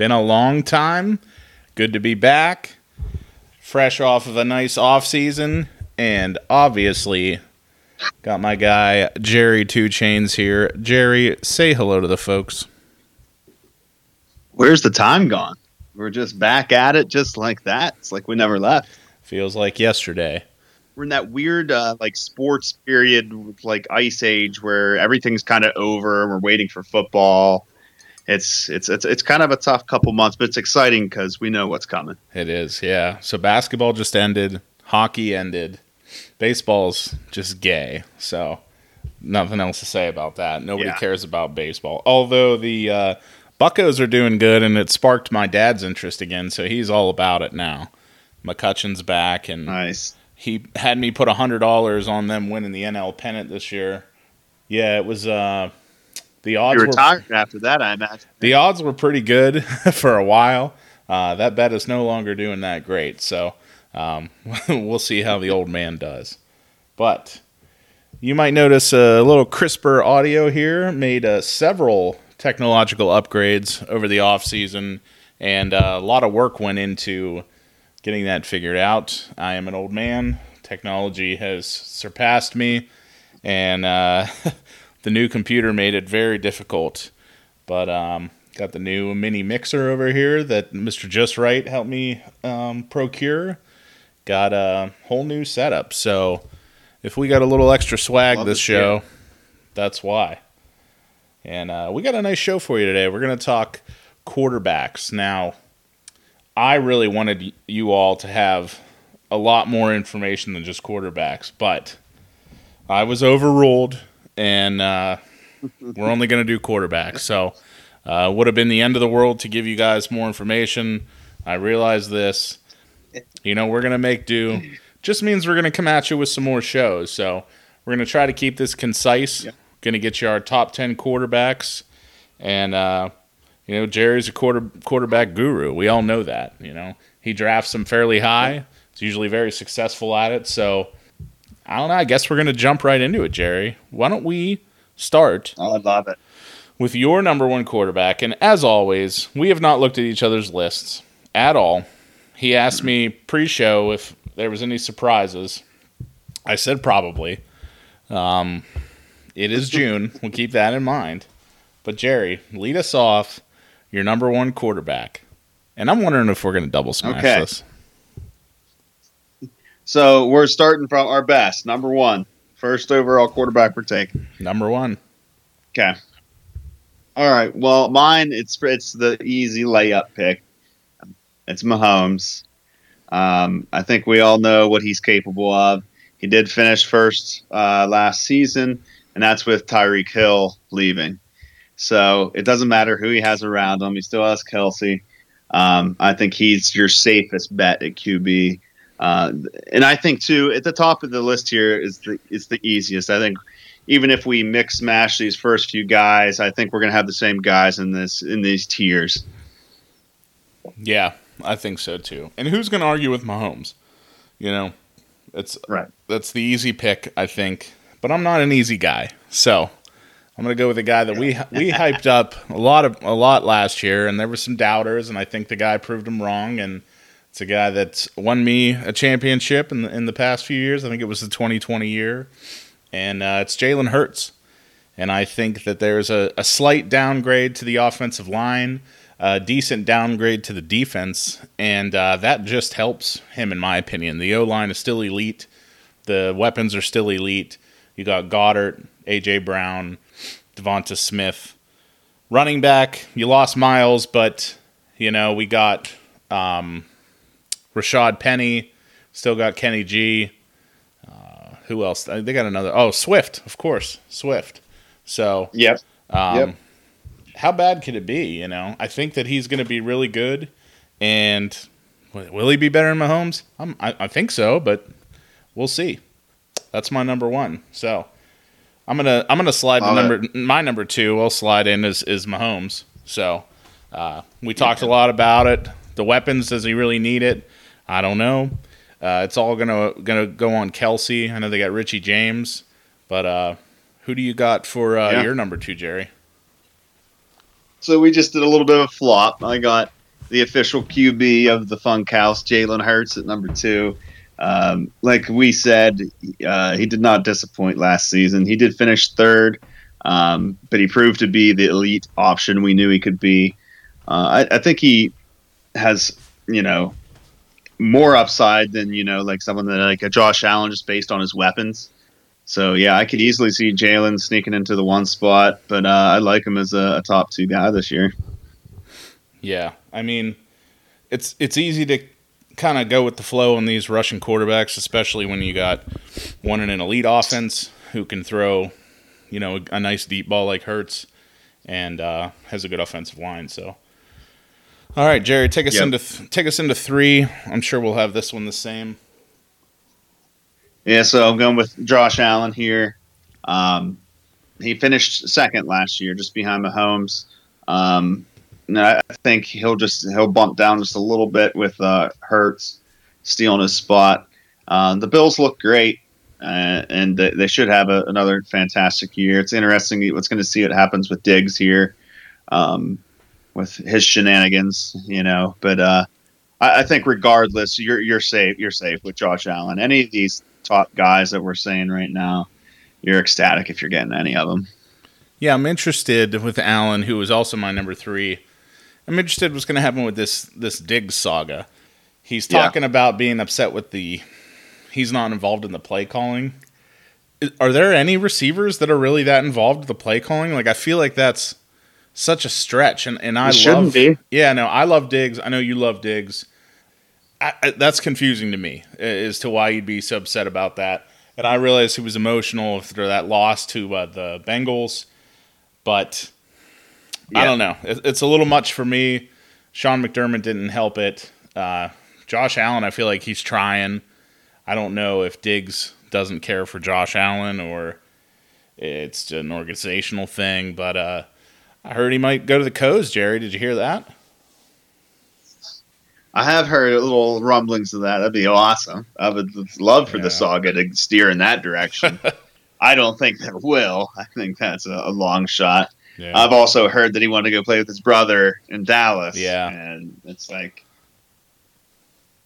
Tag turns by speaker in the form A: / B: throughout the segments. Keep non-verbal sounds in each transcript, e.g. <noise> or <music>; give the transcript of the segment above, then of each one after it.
A: Been a long time. Good to be back. Fresh off of a nice off season. And obviously, got my guy, Jerry Two Chains here. Jerry, say hello to the folks.
B: Where's the time gone? We're just back at it just like that. It's like we never left.
A: Feels like yesterday.
B: We're in that weird uh, like sports period, like ice age, where everything's kind of over. And we're waiting for football. It's it's it's it's kind of a tough couple months, but it's exciting because we know what's coming.
A: It is, yeah. So basketball just ended, hockey ended, baseball's just gay. So nothing else to say about that. Nobody
B: Yeah.
A: cares about baseball. Although the uh, Buccos are doing good, and it sparked my dad's interest again. So he's all about it now. McCutcheon's back, and
B: Nice.
A: he had me put a hundred dollars on them winning the NL pennant this year. Yeah, it was. Uh, the odds
B: You
A: were
B: retired after that, I imagine.
A: the odds were pretty good <laughs> for a while. Uh, that bet is no longer doing that great, so um, <laughs> we'll see how the old man does. But you might notice a little crisper audio here. Made uh, several technological upgrades over the off season, and uh, a lot of work went into getting that figured out. I am an old man. Technology has surpassed me, and uh, <laughs> the new computer made it very difficult. But um, got the new mini mixer over here that Mr. Just Right helped me um, procure. Got a whole new setup. So if we got a little extra swag
B: Love
A: this show, that's why. And uh, we got a nice show for you today. We're going to talk quarterbacks. Now, I really wanted you all to have a lot more information than just quarterbacks, but I was overruled, and uh, <laughs> we're only going to do quarterbacks. So, uh, would have been the end of the world to give you guys more information. I realize this. You know, we're going to make do. Just means we're going to come at you with some more shows. So, we're going to try to keep this concise.
B: Yeah.
A: Going to get you our top 10 quarterbacks. And, uh, you know, Jerry's a quarter quarterback guru. We all know that. You know, he drafts them fairly high. He's usually very successful at it. So, I don't know. I guess we're going to jump right into it, Jerry. Why don't we start
B: Oh, I love it.
A: with your number one quarterback. And as always, we have not looked at each other's lists at all. He asked me pre show if there was any surprises. I said probably. Um, it is June. We'll keep that in mind. But Jerry, lead us off your number one quarterback. And I'm wondering if we're going to double smash
B: Okay.
A: this.
B: So we're starting from our best. Number one, first overall quarterback we're taking.
A: Number one.
B: Okay. All right. Well, mine it's it's the easy layup pick. It's Mahomes. Um, I think we all know what he's capable of. He did finish first uh, last season, and that's with Tyreek Hill leaving. So it doesn't matter who he has around him. He still has Kelce. Um, I think he's your safest bet at QB. Uh, and I think too, at the top of the list here is the is the easiest. I think even if we mix mash these first few guys, I think we're gonna have the same guys in this in these tiers.
A: Yeah, I think so too. And who's going to argue with Mahomes? You know, it's
B: Right.
A: that's the easy pick, I think. But I'm not an easy guy, so I'm going to go with a guy that we we hyped up a lot of a lot last year, and there were some doubters, and I think the guy proved them wrong. And it's a guy that's won me a championship in the, in the past few years. I think it was the 2020 year, and uh, it's Jalen Hurts. And I think that there's a, a slight downgrade to the offensive line, a decent downgrade to the defense, and uh, that just helps him, in my opinion. The O line is still elite, the weapons are still elite. You got Goedert, AJ Brown, Devonta Smith. Running back, you lost Miles, but you know we got um, Rashaad Penny, still got Kenny G. Uh, who else? Uh, They got another. Oh, Swift, of course, Swift. So
B: Yep.
A: um,
B: Yep.
A: How bad could it be? You know, I think that he's going to be really good, and will he be better than Mahomes? I'm, I, I think so, but we'll see. That's my number one. So I'm gonna I'm gonna slide to number my number two. I'll slide in is is Mahomes. So uh, we talked a lot about it. The weapons does he really need it? I don't know. Uh, it's all gonna gonna go on Kelce. I know they got Richie James, but uh, who do you got for uh,
B: Yeah.
A: your number two, Jerry?
B: so we just did a little bit of a flop. I got the official QB of the Funkhaus, Jalen Hurts, at number two. Um, like we said, uh, he did not disappoint last season. He did finish third, um, but he proved to be the elite option we knew he could be. Uh, I, I, think he has, you know, more upside than you know, like someone that like a Josh Allen, just based on his weapons. So yeah, I could easily see Jalen sneaking into the one spot, but uh, I like him as a, a top two guy this year.
A: Yeah, I mean, it's it's easy to kind of go with the flow on these rushing quarterbacks, especially when you got one in an elite offense who can throw, you know, a, nice deep ball like Hurts, and uh, has a good offensive line. So, all right, Jerry, take us yep. into th- take us into three. I'm sure we'll have this one the same.
B: Yeah, so I'm going with Josh Allen here. Um, he finished second last year, just behind Mahomes. Um, and I think he'll just he'll bump down just a little bit with uh, Hurts stealing his spot. Uh, the Bills look great, uh, and they, they, should have a, another fantastic year. It's interesting what's going to see what happens with Diggs here, um, with his shenanigans, you know. But uh, I, I, think regardless, you're you're safe. You're safe with Josh Allen. Any of these top guys that we're saying right now, you're ecstatic if you're getting any of them.
A: Yeah, I'm interested with Allen, who was also my number three. I'm interested what's going to happen with this this Diggs saga. He's talking yeah. about being upset with the he's not involved in the play calling. Are there any receivers that are really that involved with the play calling? Like I feel like that's such a stretch, and and I it love. Be. Yeah, no, I love Diggs. I know you love Diggs. I, I, that's confusing to me as to why you'd be so upset about that. And I realize he was emotional after that loss to uh, the Bengals, but yeah. I don't know. It's a little much for me. Sean McDermott didn't help it. Uh, Josh Allen, I feel like he's trying. I don't know if Diggs doesn't care for Josh Allen or it's an organizational thing, but uh, I heard he might go to the Coes. Jerry, did you hear that?
B: I have heard little rumblings of that. That'd be awesome. I would love for yeah. the saga to steer in that direction. <laughs> I don't think that will. I think that's a, a long shot. Yeah. I've also heard that he wanted to go play with his brother in Dallas.
A: Yeah.
B: And it's like,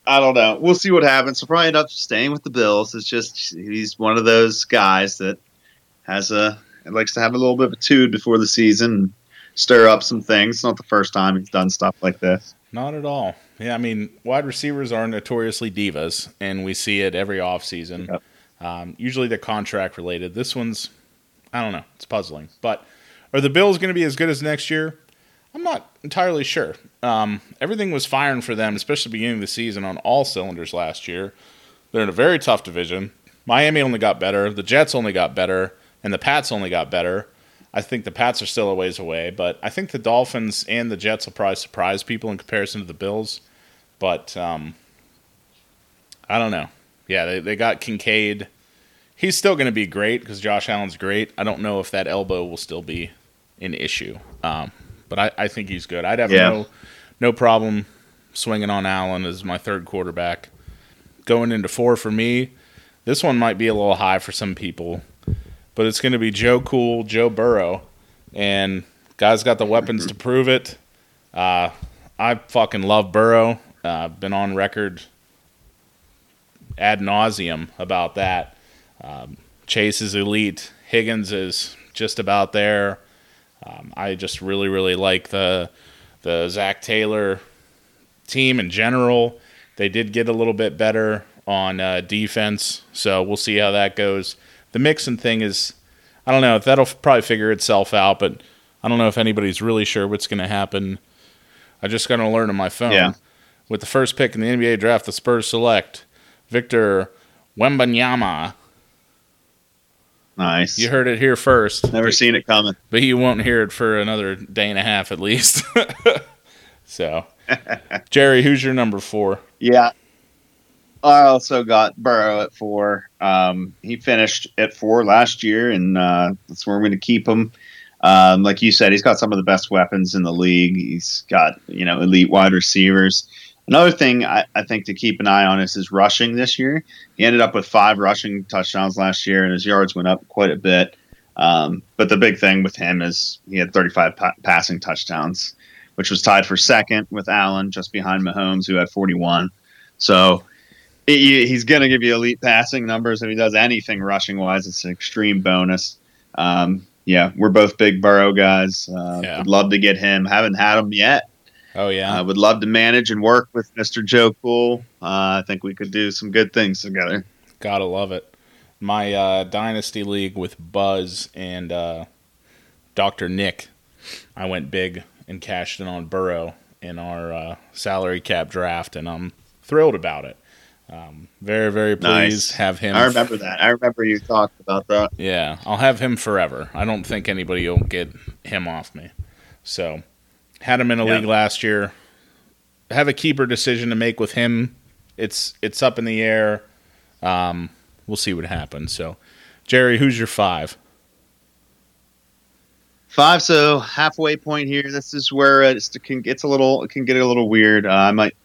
B: I don't know. We'll see what happens. He'll probably end up staying with the Bills. It's just he's one of those guys that has a likes to have a little bit of a tude before the season, stir up some things. It's not the first time he's done stuff like this.
A: Not at all. Yeah, I mean, wide receivers are notoriously divas, and we see it every offseason. Yep. Um, usually they're contract related. This one's, I don't know, it's puzzling. But are the Bills going to be as good as next year? I'm not entirely sure. Um, everything was firing for them, especially beginning of the season, on all cylinders last year. They're in a very tough division. Miami only got better. The Jets only got better, and the Pats only got better. I think the Pats are still a ways away, but I think the Dolphins and the Jets will probably surprise people in comparison to the Bills. But um, I don't know. Yeah, they, they got Kincaid. He's still going to be great because Josh Allen's great. I don't know if that elbow will still be an issue. Um, but I, I think he's good. I'd have yeah. no no problem swinging on Allen as my third quarterback. Going into four for me, this one might be a little high for some people, but it's going to be Joe Cool, Joe Burrow, and guys got the weapons to prove it. Uh, I fucking love Burrow. Uh, been on record ad nauseum about that. Um, Chase is elite. Higgins is just about there. Um, I just really, really like the the Zac Taylor team in general. They did get a little bit better on uh, defense, so we'll see how that goes. The Mixon thing is, I don't know that'll probably figure itself out, but I don't know if anybody's really sure what's going to happen. I just got to learn on my phone. Yeah. With the first pick in the NBA draft, the Spurs select Victor Wembanyama
B: Nice.
A: You heard it here first.
B: Never seen it coming.
A: But you won't hear it for another day and a half at least. <laughs> so, <laughs> Jerry, who's your number four?
B: Yeah. I also got Burrow at four. Um, he finished at four last year, and uh, that's where I'm going to keep him. Um, like you said, he's got some of the best weapons in the league. He's got you know elite wide receivers. Another thing I, I, think to keep an eye on is his rushing this year. He ended up with five rushing touchdowns last year, and his yards went up quite a bit. Um, but the big thing with him is he had 35 pa- passing touchdowns, which was tied for second with Allen, just behind Mahomes, who had 41. So he, he's going to give you elite passing numbers. If he does anything rushing wise, it's an extreme bonus. Um, yeah, we're both big Burrow guys. Uh,
A: Yeah.
B: Would love to get him. Haven't had him yet.
A: Oh yeah.
B: I would love to manage and work with Mr. Joe Cool. Uh, I think we could do some good things together.
A: Gotta love it. My uh, dynasty league with Buzz and uh, Doctor Nick, I went big and cashed in on Burrow in our uh, salary cap draft, and I'm thrilled about it. Um, very very pleased
B: Nice.
A: have him.
B: I remember that. I remember you talked about that.
A: Yeah, I'll have him forever. I don't think anybody will get him off me. So, had him in a
B: Yeah.
A: league last year. Have a keeper decision to make with him. It's it's up in the air. Um, we'll see what happens. So, Jerry, who's your five?
B: Five, so halfway point here. This is where it's, it can gets a little it can get a little weird. Uh, I might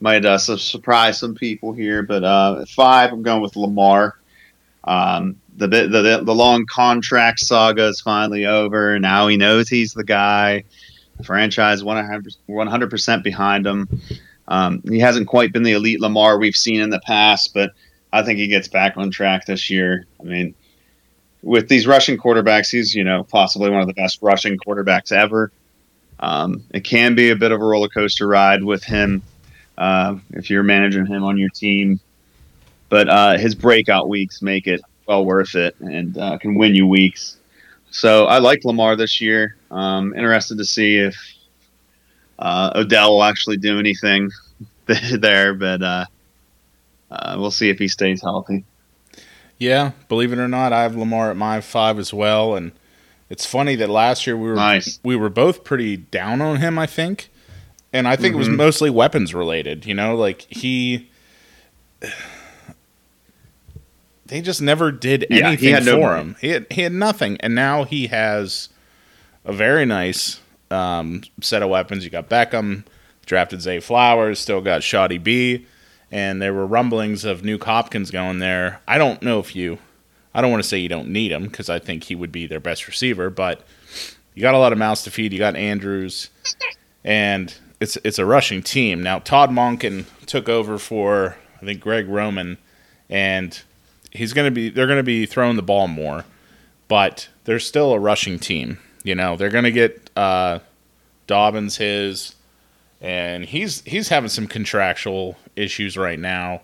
B: might uh, su- surprise some people here, but uh, five, I'm going with Lamar. Um, the the the long contract saga is finally over. Now he knows he's the guy. The franchise 100 percent behind him. Um, he hasn't quite been the elite Lamar we've seen in the past, but I think he gets back on track this year. I mean, with these rushing quarterbacks, he's you know possibly one of the best rushing quarterbacks ever. Um, it can be a bit of a roller coaster ride with him uh, if you're managing him on your team, but uh, his breakout weeks make it well worth it and uh, can win you weeks. So I like Lamar this year. Um, interested to see if uh, Odell will actually do anything <laughs> there, but uh, uh, we'll see if he stays healthy.
A: Yeah, believe it or not, I have Lamar at my five as well. And it's funny that last year we were
B: Nice.
A: we were both pretty down on him. I think, and I think it was
B: Mhm.
A: mostly weapons related. You know, like he. <sighs> They just never did
B: Yeah,
A: anything
B: had
A: for
B: money.
A: him. He had he had nothing, and now he has a very nice um, set of weapons. You got Beckham, drafted Zay Flowers, still got Shoddy B, and there were rumblings of Nuke Hopkins going there. I don't know if you, I don't want to say you don't need him because I think he would be their best receiver, but you got a lot of mouths to feed. You got Andrews, and it's it's a rushing team now. Todd Monken took over for I think Greg Roman, and he's gonna be they're gonna be throwing the ball more, but they're still a rushing team. You know they're gonna get uh, Dobbins his, and he's he's having some contractual issues right now.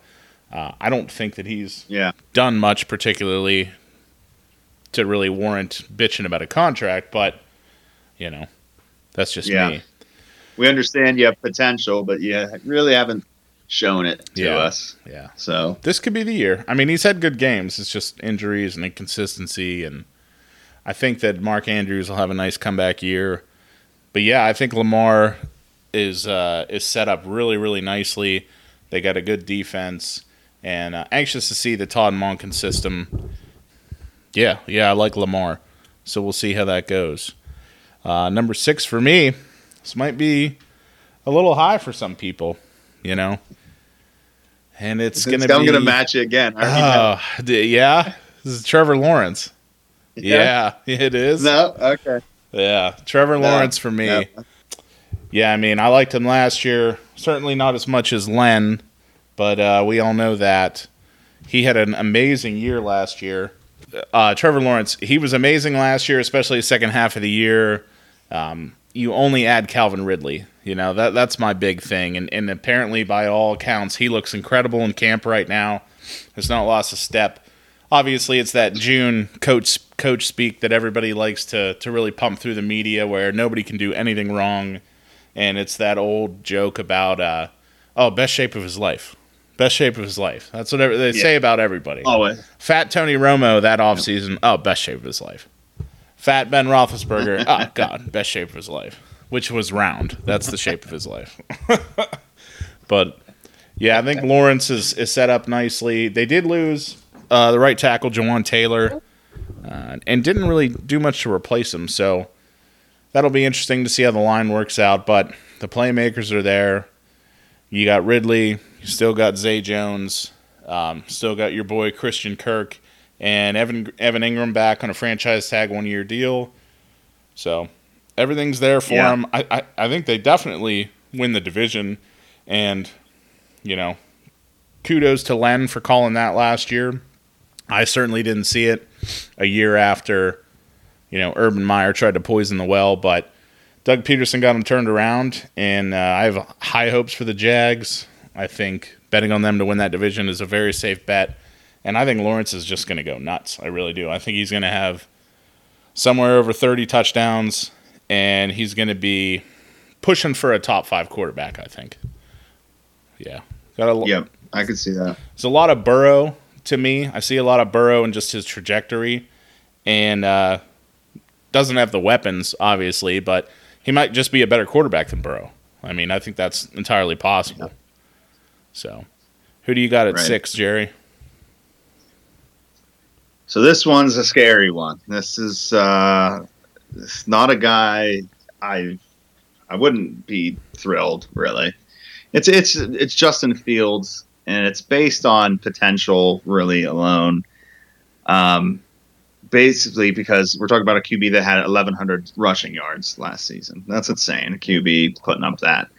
A: Uh, I don't think that he's
B: Yeah.
A: done much particularly to really warrant bitching about a contract, but you know, that's just
B: Yeah.
A: me.
B: We understand you have potential, but you really haven't shown it to
A: Yeah.
B: us.
A: Yeah.
B: So
A: This could be the year. I mean, he's had good games. It's just injuries and inconsistency and I think that Mark Andrews will have a nice comeback year. But yeah, I think Lamar is uh, is set up really really nicely. They got a good defense and uh, anxious to see the Todd Monken system. Yeah, yeah, I like Lamar. So we'll see how that goes. Uh, number 6 for me. This might be a little high for some people, you know. And it's,
B: I'm
A: going to
B: going
A: be
B: to match you again.
A: Oh, d- yeah. This is Trevor Lawrence. Yeah, <laughs> it is.
B: No. Okay.
A: Yeah, Trevor
B: No,
A: Lawrence for me.
B: no.
A: Yeah, I mean, I liked him last year. Certainly not as much as Len, but uh, we all know that he had an amazing year last year. Uh, Trevor Lawrence, he was amazing last year, especially the second half of the year. Um, you only add Calvin Ridley. You know that that's my big thing, and and apparently by all accounts, he looks incredible in camp right now. Has not lost a step. Obviously, it's that June coach coach speak that everybody likes to to really pump through the media, where nobody can do anything wrong, and it's that old joke about uh, oh, best shape of his life, best shape of his life. That's what they
B: Yeah.
A: say about everybody.
B: Always.
A: Fat Tony Romo that offseason, oh, best shape of his life. Fat Ben Roethlisberger, <laughs> oh God, best shape of his life, which was round. That's the shape of his life. <laughs> but yeah, I think Lawrence is, is set up nicely. They did lose uh, the right tackle, Jawaan Taylor, uh, and didn't really do much to replace him. So that'll be interesting to see how the line works out. But the playmakers are there. You got Ridley, you still got Zay Jones, um, still got your boy Christian Kirk, and Evan Evan Engram back on a franchise tag one year deal. So everything's there for
B: Yeah.
A: them. I, I I think they definitely win the division, and you know, kudos to Len for calling that last year. I certainly didn't see it a year after, you know, Urban Meyer tried to poison the well, but Doug Pederson got him turned around, and uh, I have high hopes for the Jags. I think betting on them to win that division is a very safe bet, and I think Lawrence is just going to go nuts. I really do. I think he's going to have somewhere over 30 touchdowns, and he's going to be pushing for a top five quarterback. I think. Yeah, got a
B: Yep, I could see that.
A: there's a lot of Burrow to me. I see a lot of Burrow and just his trajectory, and uh, doesn't have the weapons, obviously, but he might just be a better quarterback than Burrow. I mean, I think that's entirely possible. So, who do you got at
B: Right.
A: six, Jerry?
B: So this one's a scary one. This is uh, not a guy I I wouldn't be thrilled really. It's it's it's Justin Fields and it's based on potential really alone. Um, basically because we're talking about a QB that had 1100 rushing yards last season. That's insane. A QB putting up that.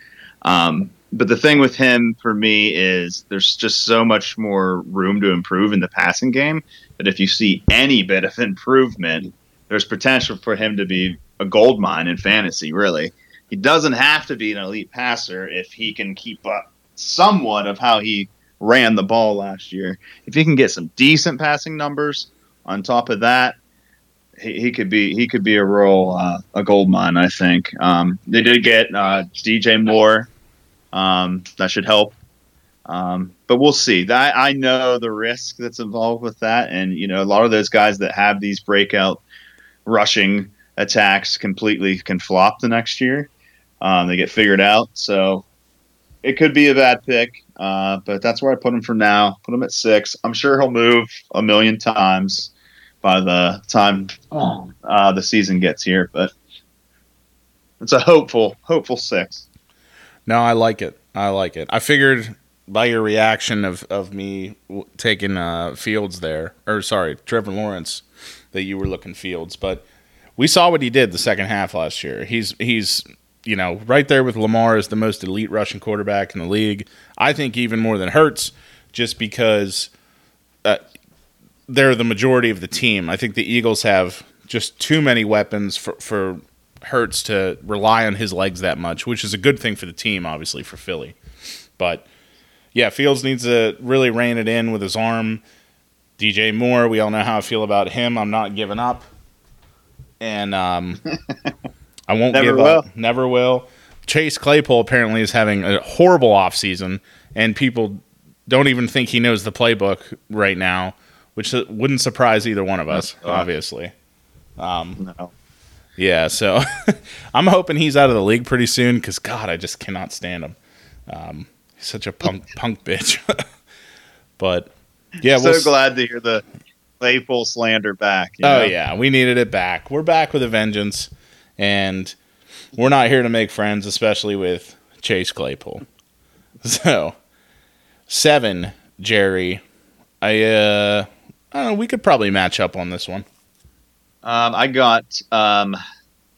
B: Um, but the thing with him for me is there's just so much more room to improve in the passing game that if you see any bit of <laughs> improvement, there's potential for him to be a gold mine in fantasy, really. He doesn't have to be an elite passer if he can keep up somewhat of how he ran the ball last year. If he can get some decent passing numbers on top of that, he, he could be he could be a real uh, a gold mine. I think um, they did get uh, DJ Moore. Um, that should help. Um, but we'll see. That I know the risk that's involved with that, and you know a lot of those guys that have these breakout rushing attacks completely can flop the next year. Um, they get figured out, so it could be a bad pick. Uh, but that's where I put him for now. Put him at six. I'm sure he'll move a million times by the time uh, the season gets here, but it's a hopeful, hopeful six.
A: No, I like it. I like it. I figured by your reaction of, of me taking uh, Fields there, or sorry, Trevor Lawrence, that you were looking Fields. But we saw what he did the second half last year. He's he's you know right there with Lamar as the most elite rushing quarterback in the league. I think even more than Hurts, just because uh, they're the majority of the team. I think the Eagles have just too many weapons for for Hurts to rely on his legs that much, which is a good thing for the team, obviously for Philly. But yeah, Fields needs to really rein it in with his arm. DJ Moore, we all know how I feel about him. I'm not giving up, and um, <laughs> I won't
B: Never
A: give
B: will.
A: up. Never will. Chase Claypool apparently is having a horrible offseason, and people don't even think he knows the playbook right now, which wouldn't surprise either one of us, obviously. Um,
B: No.
A: Yeah, so <laughs> I'm hoping he's out of the league pretty soon because God, I just cannot stand him. Um, he's such a punk <laughs> punk bitch. <laughs> but yeah,
B: so
A: we'll s-
B: glad to hear the Claypool slander back.
A: Oh
B: know?
A: yeah, we needed it back. We're back with a vengeance, and we're not here to make friends, especially with Chase Claypool. So seven, Jerry. I uh, I don't know. We could probably match up on this one.
B: Um, I got um,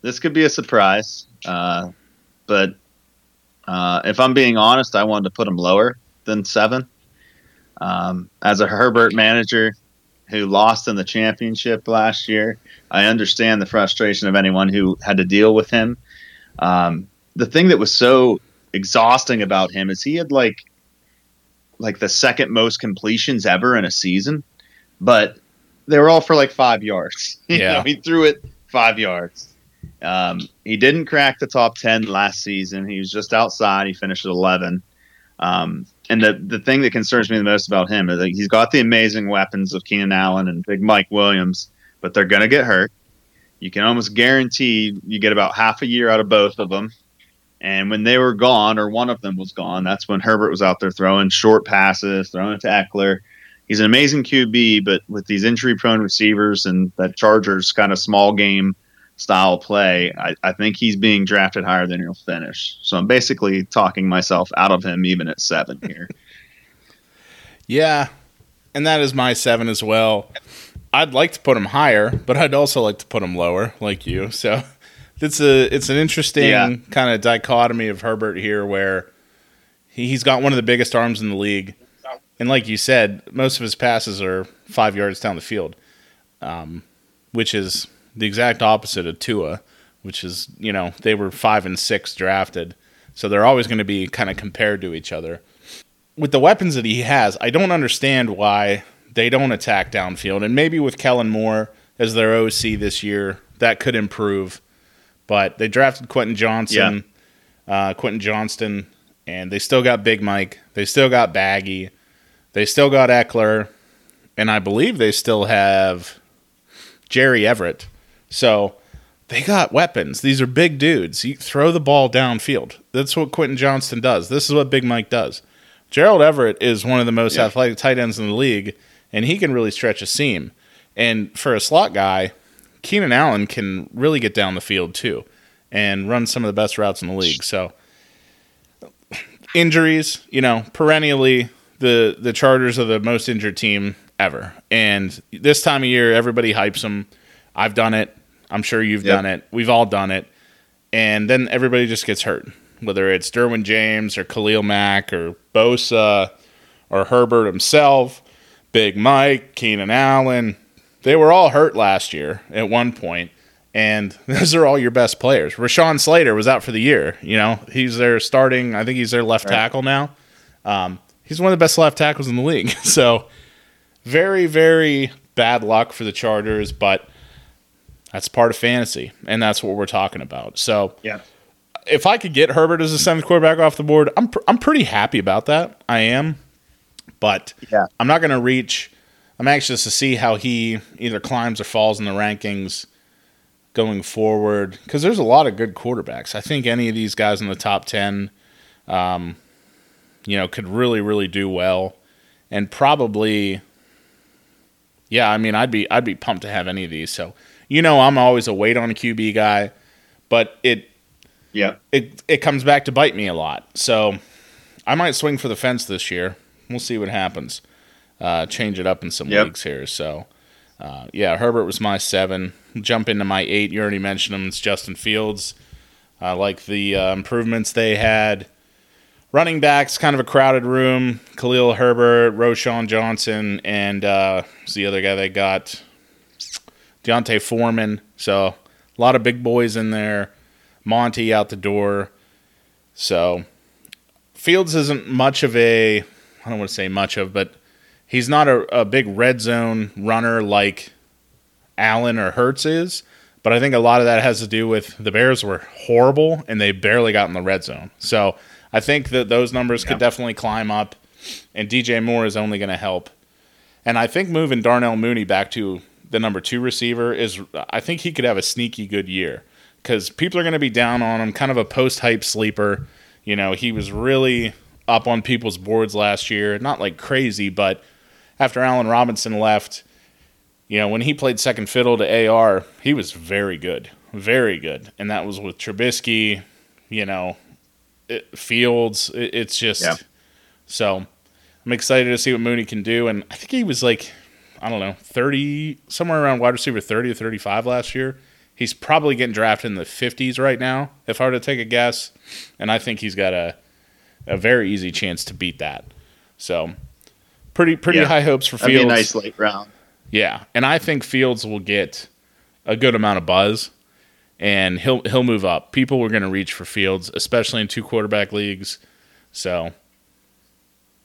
B: this could be a surprise, uh, but uh, if I'm being honest, I wanted to put him lower than seven. Um, as a Herbert manager who lost in the championship last year, I understand the frustration of anyone who had to deal with him. Um, the thing that was so exhausting about him is he had like like the second most completions ever in a season, but they were all for like five yards. <laughs> You
A: Yeah.
B: know, he threw it five yards. Um, he didn't crack the top ten last season. He was just outside. He finished at eleven. Um, and the the thing that concerns me the most about him is that he's got the amazing weapons of Keenan Allen and Big Mike Williams, but they're gonna get hurt. You can almost guarantee you get about half a year out of both of them. And when they were gone, or one of them was gone, that's when Herbert was out there throwing short passes, throwing it to Ekeler. He's an amazing QB, but with these injury prone receivers and that Chargers kind of small game style play, I, I think he's being drafted higher than he'll finish. So I'm basically talking myself out of him even at seven here. <laughs>
A: Yeah, and that is my seven as well. I'd like to put him higher, but I'd also like to put him lower, like you. So it's a it's an interesting
B: Yeah.
A: kind of dichotomy of Herbert here, where he- he's got one of the biggest arms in the league, and like you said, most of his passes are five yards down the field, um, which is the exact opposite of Tua, which is you know they were five and six drafted, so they're always going to be kind of compared to each other. With the weapons that he has, I don't understand why they don't attack downfield, and maybe with Kellen Moore as their OC this year, that could improve. But they drafted Quentin Johnson, uh, Quentin Johnston, and they still got Big Mike. They still got Baggy. They still got Ekeler, and I believe they still have Jerry Everett. So they got weapons. These are big dudes. You throw the ball downfield. That's what Quentin Johnston does. This is what Big Mike does. Gerald Everett is one of the most
B: Yeah.
A: athletic tight ends in the league, and he can really stretch a seam. And for a slot guy, Keenan Allen can really get down the field too and run some of the best routes in the league. So injuries, you know, perennially the the Chargers are the most injured team ever. And this time of year everybody hypes them. I've done it. I'm sure you've
B: Yep.
A: done it. We've all done it. And then everybody just gets hurt. Whether it's Derwin James or Khalil Mack or Bosa or Herbert himself, Big Mike, Keenan Allen, they were all hurt last year at one point, and <laughs> those are all your best players. Rashawn Slater was out for the year. You know, he's their starting. I think he's their left
B: Right.
A: tackle now. Um, he's one of the best left tackles in the league. <laughs> So, very, very bad luck for the Chargers, but that's part of fantasy, and that's what we're talking about. So,
B: Yeah.
A: if I could get Herbert as a seventh quarterback off the board, I'm pr- I'm pretty happy about that. I am, but
B: Yeah.
A: I'm not going to reach. I'm anxious to see how he either climbs or falls in the rankings going forward because there's a lot of good quarterbacks. I think any of these guys in the top ten, um, you know, could really really do well, and probably. Yeah, I mean, I'd be I'd be pumped to have any of these. So, you know, I'm always a wait on a QB guy, but it
B: Yeah.
A: it it comes back to bite me a lot. So I might swing for the fence this year. We'll see what happens. Uh, change it up in some
B: Yep.
A: leagues here. So uh, yeah, Herbert was my seven. Jump into my eight. You already mentioned him. It's Justin Fields. I like the uh, improvements they had. Running backs, kind of a crowded room. Khalil Herbert, Roschon Johnson, and uh, the other guy they got? D'Onta Foreman. So a lot of big boys in there. Monty out the door. So Fields isn't much of a I don't want to say much of, but he's not a, a big red zone runner like Allen or Hurts is. But I think a lot of that has to do with the Bears were horrible and they barely got in the red zone. So I think that those numbers
B: Yeah.
A: could definitely climb up, and DJ Moore is only going to help. And I think moving Darnell Mooney back to the number two receiver is, I think he could have a sneaky good year because people are going to be down on him, kind of a post hype sleeper. You know, he was really up on people's boards last year, not like crazy, but after Allen Robinson left, you know, when he played second fiddle to AR, he was very good, very good. And that was with Trubisky, you know, it, Fields. It, it's just
B: Yeah.
A: so I'm excited to see what Mooney can do. And I think he was like, I don't know, 30, somewhere around wide receiver 30 or 35 last year. He's probably getting drafted in the 50s right now, if I were to take a guess. And I think he's got a, a very easy chance to beat that. So pretty pretty
B: Yeah.
A: high hopes for
B: That'd
A: Fields.
B: be a nice late round.
A: Yeah, and I think Fields will get a good amount of buzz, and he'll he'll move up. People were going to reach for Fields, especially in two quarterback leagues. So,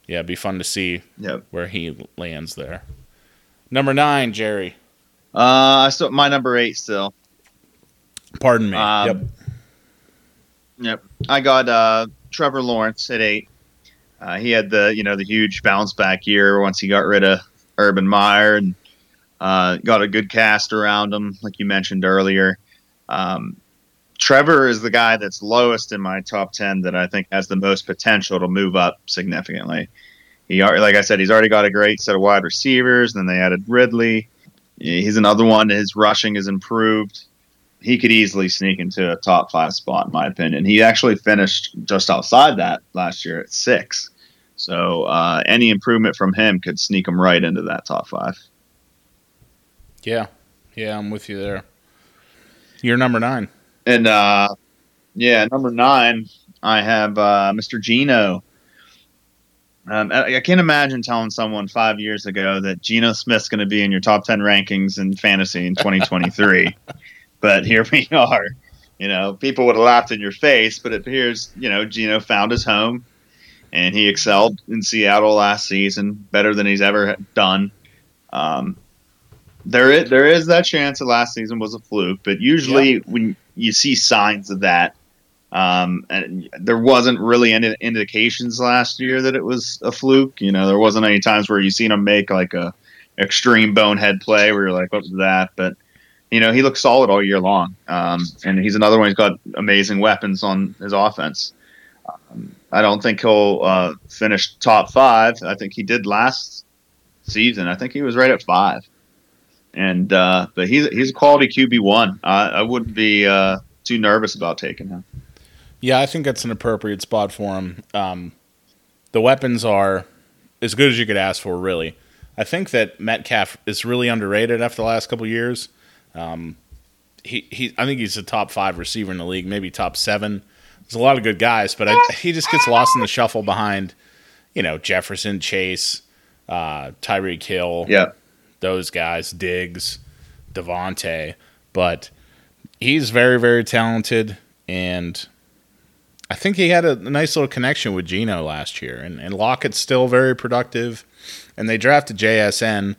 A: yeah, it'd be fun to see
B: Yep.
A: where he lands there. Number nine, Jerry.
B: Uh, I still my number eight still.
A: Pardon me.
B: Um,
A: yep.
B: Yep. I got uh, Trevor Lawrence at eight. Uh, he had the you know the huge bounce back year once he got rid of Urban Meyer and uh, got a good cast around him, like you mentioned earlier. Um, Trevor is the guy that's lowest in my top ten that I think has the most potential to move up significantly. He, like I said, he's already got a great set of wide receivers. Then they added Ridley. He's another one. His rushing is improved he could easily sneak into a top five spot in my opinion. He actually finished just outside that last year at six. So uh, any improvement from him could sneak him right into that top five.
A: Yeah, yeah, I'm with you there. You're number nine.
B: And uh, yeah, number nine, I have uh, Mr. Geno. Um, I, I can't imagine telling someone five years ago that Geno Smith's going to be in your top ten rankings in fantasy in 2023, <laughs> but here we are. You know, people would have laughed in your face, but it appears you know Geno found his home, and he excelled in Seattle last season, better than he's ever done. Um, there is there is that chance that last season was a fluke, but usually yeah. when you see signs of that, um, and there wasn't really any indications last year that it was a fluke. You know, there wasn't any times where you seen him make like a extreme bonehead play where you're like, what was that? But you know, he looks solid all year long, um, and he's another one. He's got amazing weapons on his offense. Um, I don't think he'll uh, finish top five. I think he did last season. I think he was right at five and uh, but he's he's a quality QB one. I, I wouldn't be uh, too nervous about taking him.
A: Yeah, I think that's an appropriate spot for him. Um, the weapons are as good as you could ask for, really. I think that Metcalf is really underrated after the last couple years. Um, he, he, I think he's a top five receiver in the league, maybe top seven. There's a lot of good guys, but I, he just gets lost in the shuffle behind, you know, Jefferson, Chase, uh, Tyreek Hill.
B: Yeah
A: those guys, Diggs, Davante, but he's very, very talented, and I think he had a nice little connection with Geno last year, and, and Lockett's still very productive, and they drafted JSN,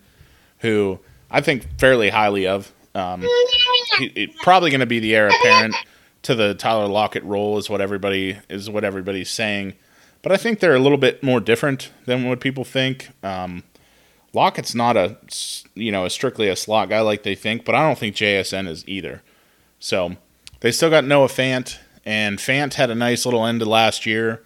A: who I think fairly highly of. Um, he, probably going to be the heir apparent to the Tyler Lockett role, is what everybody is what everybody's saying. But I think they're a little bit more different than what people think. Um, Lockett's not a you know a strictly a slot guy like they think, but I don't think JSN is either. So they still got Noah Fant, and Fant had a nice little end of last year,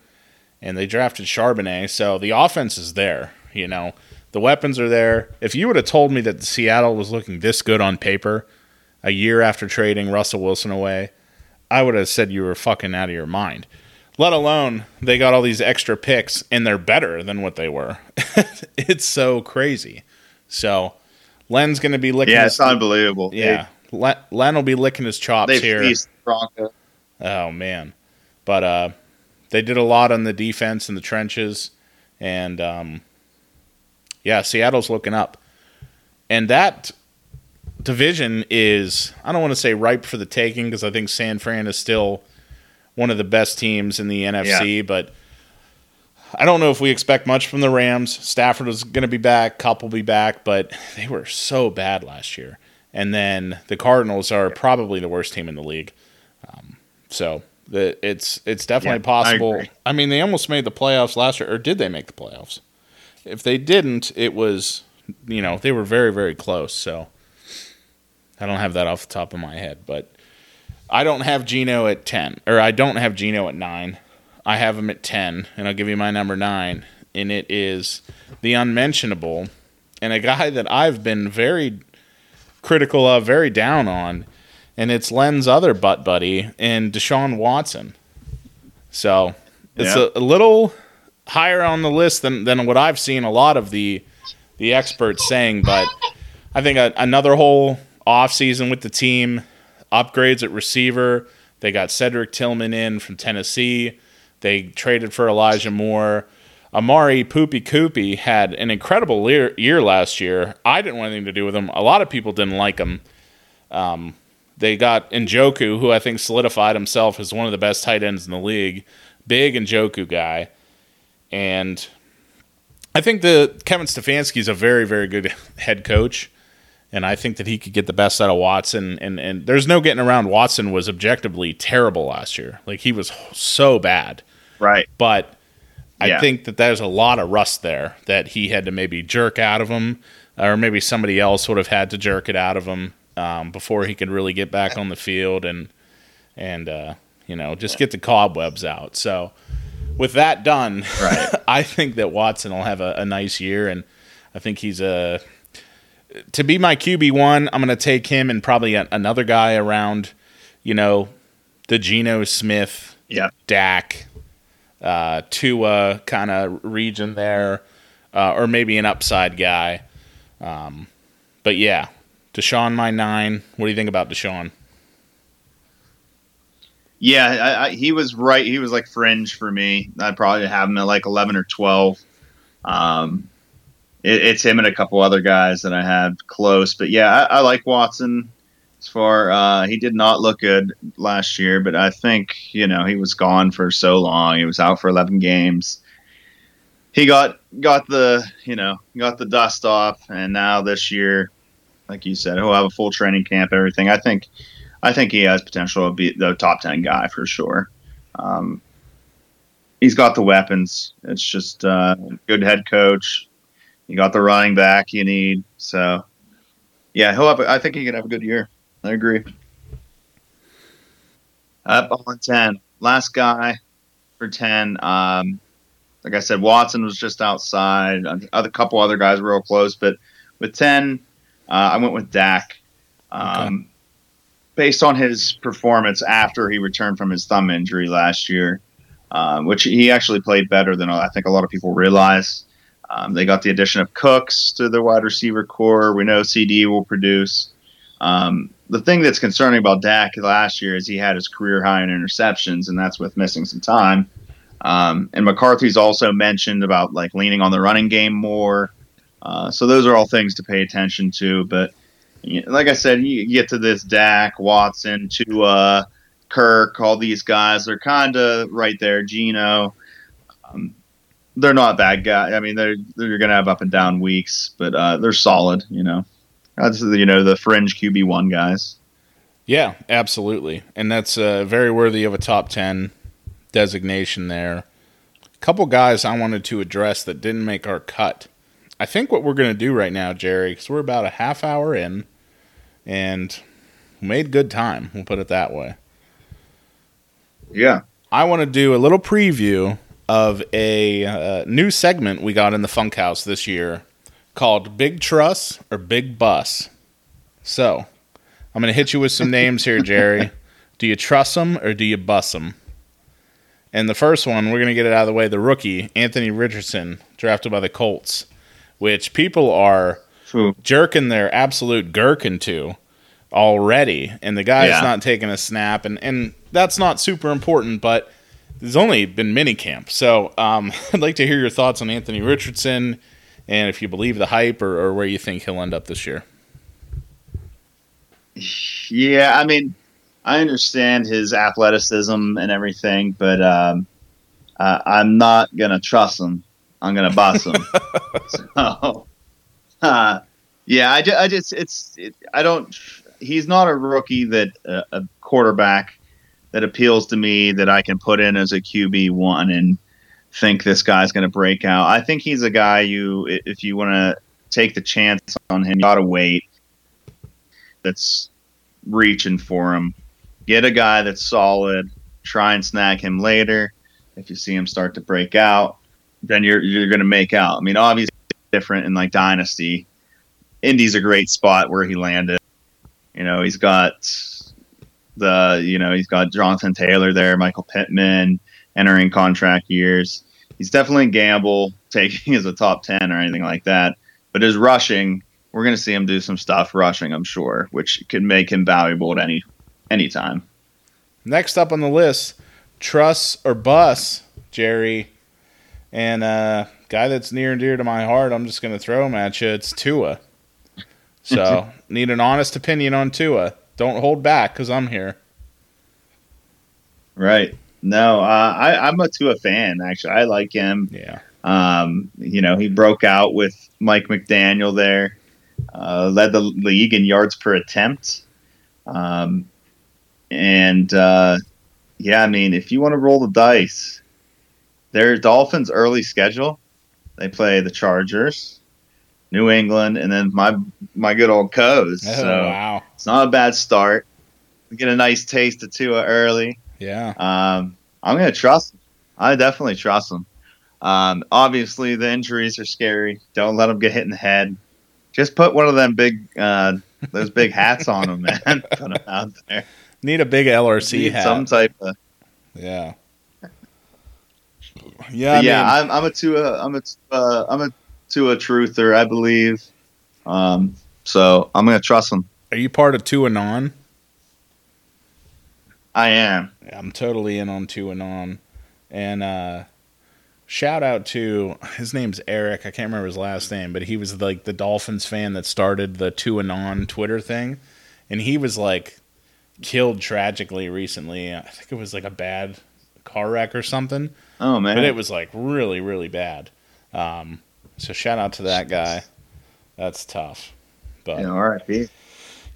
A: and they drafted Charbonnet. So the offense is there. You know the weapons are there. If you would have told me that Seattle was looking this good on paper a year after trading Russell Wilson away, I would have said you were fucking out of your mind let alone they got all these extra picks and they're better than what they were. <laughs> it's so crazy. So Len's going to be licking.
B: Yeah, his, it's unbelievable.
A: Yeah, Len, Len will be licking his chops here. Oh man, but uh, they did a lot on the defense and the trenches, and um, yeah, Seattle's looking up, and that division is I don't want to say ripe for the taking because I think San Fran is still one of the best teams in the NFC, yeah. but I don't know if we expect much from the Rams. Stafford was going to be back, Kupp will be back, but they were so bad last year. And then the Cardinals are probably the worst team in the league. Um, so the, it's it's definitely yeah, possible. I, I, mean, they almost made the playoffs last year, or did they make the playoffs? If they didn't, it was you know they were very very close. So I don't have that off the top of my head, but I don't have Geno at 10, or I don't have Geno at 9. I have him at 10, and I'll give you my number 9, and it is the unmentionable, and a guy that I've been very critical of, very down on, and it's Len's other butt buddy, and Deshaun Watson. So it's yeah. a, a, little higher on the list than, than what I've seen a lot of the the experts saying, but I think a, another whole offseason with the team – upgrades at receiver. They got Cedric Tillman in from Tennessee. They traded for Elijah Moore. Amari Poopy Koopy had an incredible year, year, last year. I didn't want anything to do with him. A lot of people didn't like him. Um, they got Njoku, who I think solidified himself as one of the best tight ends in the league. Big Njoku guy. And I think the Kevin Stefanski is a very, very good <laughs> head coach and I think that he could get the best out of Watson. And and there's no getting around. Watson was objectively terrible last year. Like he was so bad.
B: Right.
A: But I yeah. think that there's a lot of rust there that he had to maybe jerk out of him, or maybe somebody else would have had to jerk it out of him um, before he could really get back on the field and and uh, you know just get the cobwebs out. So with that done, right. <laughs> I think that Watson will have a, a nice year, and I think he's a to be my QB one, I'm going to take him and probably a, another guy around, you know, the Geno Smith,
B: yeah,
A: Dak, uh, Tua kind of region there, uh, or maybe an upside guy. Um, but yeah, Deshaun, my nine. What do you think about Deshaun?
B: Yeah, I, I, he was right. He was like fringe for me. I'd probably have him at like eleven or twelve. Um, it, it's him and a couple other guys that I had close. But yeah, I, I like Watson. As far uh, he did not look good last year, but I think you know he was gone for so long. He was out for eleven games. He got got the you know got the dust off, and now this year, like you said, he'll have a full training camp. Everything. I think I think he has potential to be the top ten guy for sure. Um, he's got the weapons. It's just uh, good head coach. You got the running back you need. So yeah, he'll have. I think he can have a good year. I agree. Up on ten, last guy for ten. Um, like I said, Watson was just outside. A couple other guys were real close, but with ten, uh, I went with Dak. Um, okay based on his performance after he returned from his thumb injury last year, um, which he actually played better than I think a lot of people realize. Um, they got the addition of Cooks to the wide receiver corps. We know CeeDee will produce. Um, the thing that's concerning about Dak last year is he had his career high in interceptions, and that's with missing some time. Um, and McCarthy's also mentioned about like leaning on the running game more. Uh, so those are all things to pay attention to. But like I said, you get to this Dak, Watson, to uh, Kirk, all these guys, they're kind of right there. Geno, um, they're not bad guys. I mean, they're they're gonna have up and down weeks, but uh, they're solid. You know, that's you know the fringe QB one guys.
A: Yeah, absolutely, and that's uh, very worthy of a top ten designation there. A couple guys I wanted to address that didn't make our cut. I think what we're going to do right now, Jerry, because we're about a half hour in, and made good time. We'll put it that way.
B: Yeah.
A: I want to do a little preview of a uh, new segment we got in the Funkhaus this year called Big Truss or Big Bus. So, I'm going to hit you with some names here, Jerry. <laughs> do you trust them or do you bus them? And the first one, we're going to get it out of the way. The rookie, Anthony Richardson, drafted by the Colts, which people are True. jerking their absolute gherkin to already, and the guy's yeah. not taking a snap, and and that's not super important, but there's only been mini camp, so um, <laughs> I'd like to hear your thoughts on Anthony Richardson, and if you believe the hype or, or where you think he'll end up this year.
B: Yeah, I mean, I understand his athleticism and everything, but um, uh, I'm not gonna trust him. I'm gonna bust him. <laughs> so, uh, yeah, I, just, I just it's it, I don't. He's not a rookie that uh, a quarterback that appeals to me that I can put in as a QB one and think this guy's going to break out. I think he's a guy you if you want to take the chance on him, you got to wait. That's reaching for him. Get a guy that's solid. Try and snag him later. If you see him start to break out, then you're you're going to make out. I mean, obviously different in like Dynasty. Indy's a great spot where he landed. You know, he's got the you know he's got Jonathan Taylor there, Michael Pittman entering contract years. He's definitely a gamble <laughs> taking as a top ten or anything like that. But his rushing, we're going to see him do some stuff rushing, I'm sure, which could make him valuable at any any time.
A: Next up on the list, Truss or Bus, Jerry, and uh, guy that's near and dear to my heart, I'm just going to throw him at you. It's Tua. So <laughs> need an honest opinion on Tua. Don't hold back because I'm here.
B: Right. No, uh, I, I'm a Tua fan. Actually, I like him.
A: Yeah.
B: Um, you know, he broke out with Mike McDaniel there. Uh, led the league in yards per attempt. Um, and uh, yeah, I mean, if you want to roll the dice, their Dolphins' early schedule they play the Chargers, New England, and then my my good old Coes.
A: Oh, so wow.
B: it's not a bad start. We get a nice taste of Tua early.
A: Yeah.
B: Um, I'm gonna trust. Him. I definitely trust him. Um, obviously, the injuries are scary. Don't let them get hit in the head. Just put one of them big, uh, those big hats on them, <laughs> man. put them out there.
A: Need a big LRC Need hat.
B: Some type of.
A: Yeah.
B: Yeah, yeah. Mean, I'm, I'm a Tua. I'm a uh, I'm a Tua truther. I believe. Um, So I'm going to trust him.
A: Are you part of two and on?
B: I am.
A: I'm totally in on two and on. And uh, shout out to his name's Eric. I can't remember his last name, but he was like the Dolphins fan that started the two and on Twitter thing, and he was like killed tragically recently. I think it was like a bad car wreck or something.
B: Oh man,
A: but it was like really really bad. Um, so shout out to that guy. That's tough. But
B: yeah, R.I.P.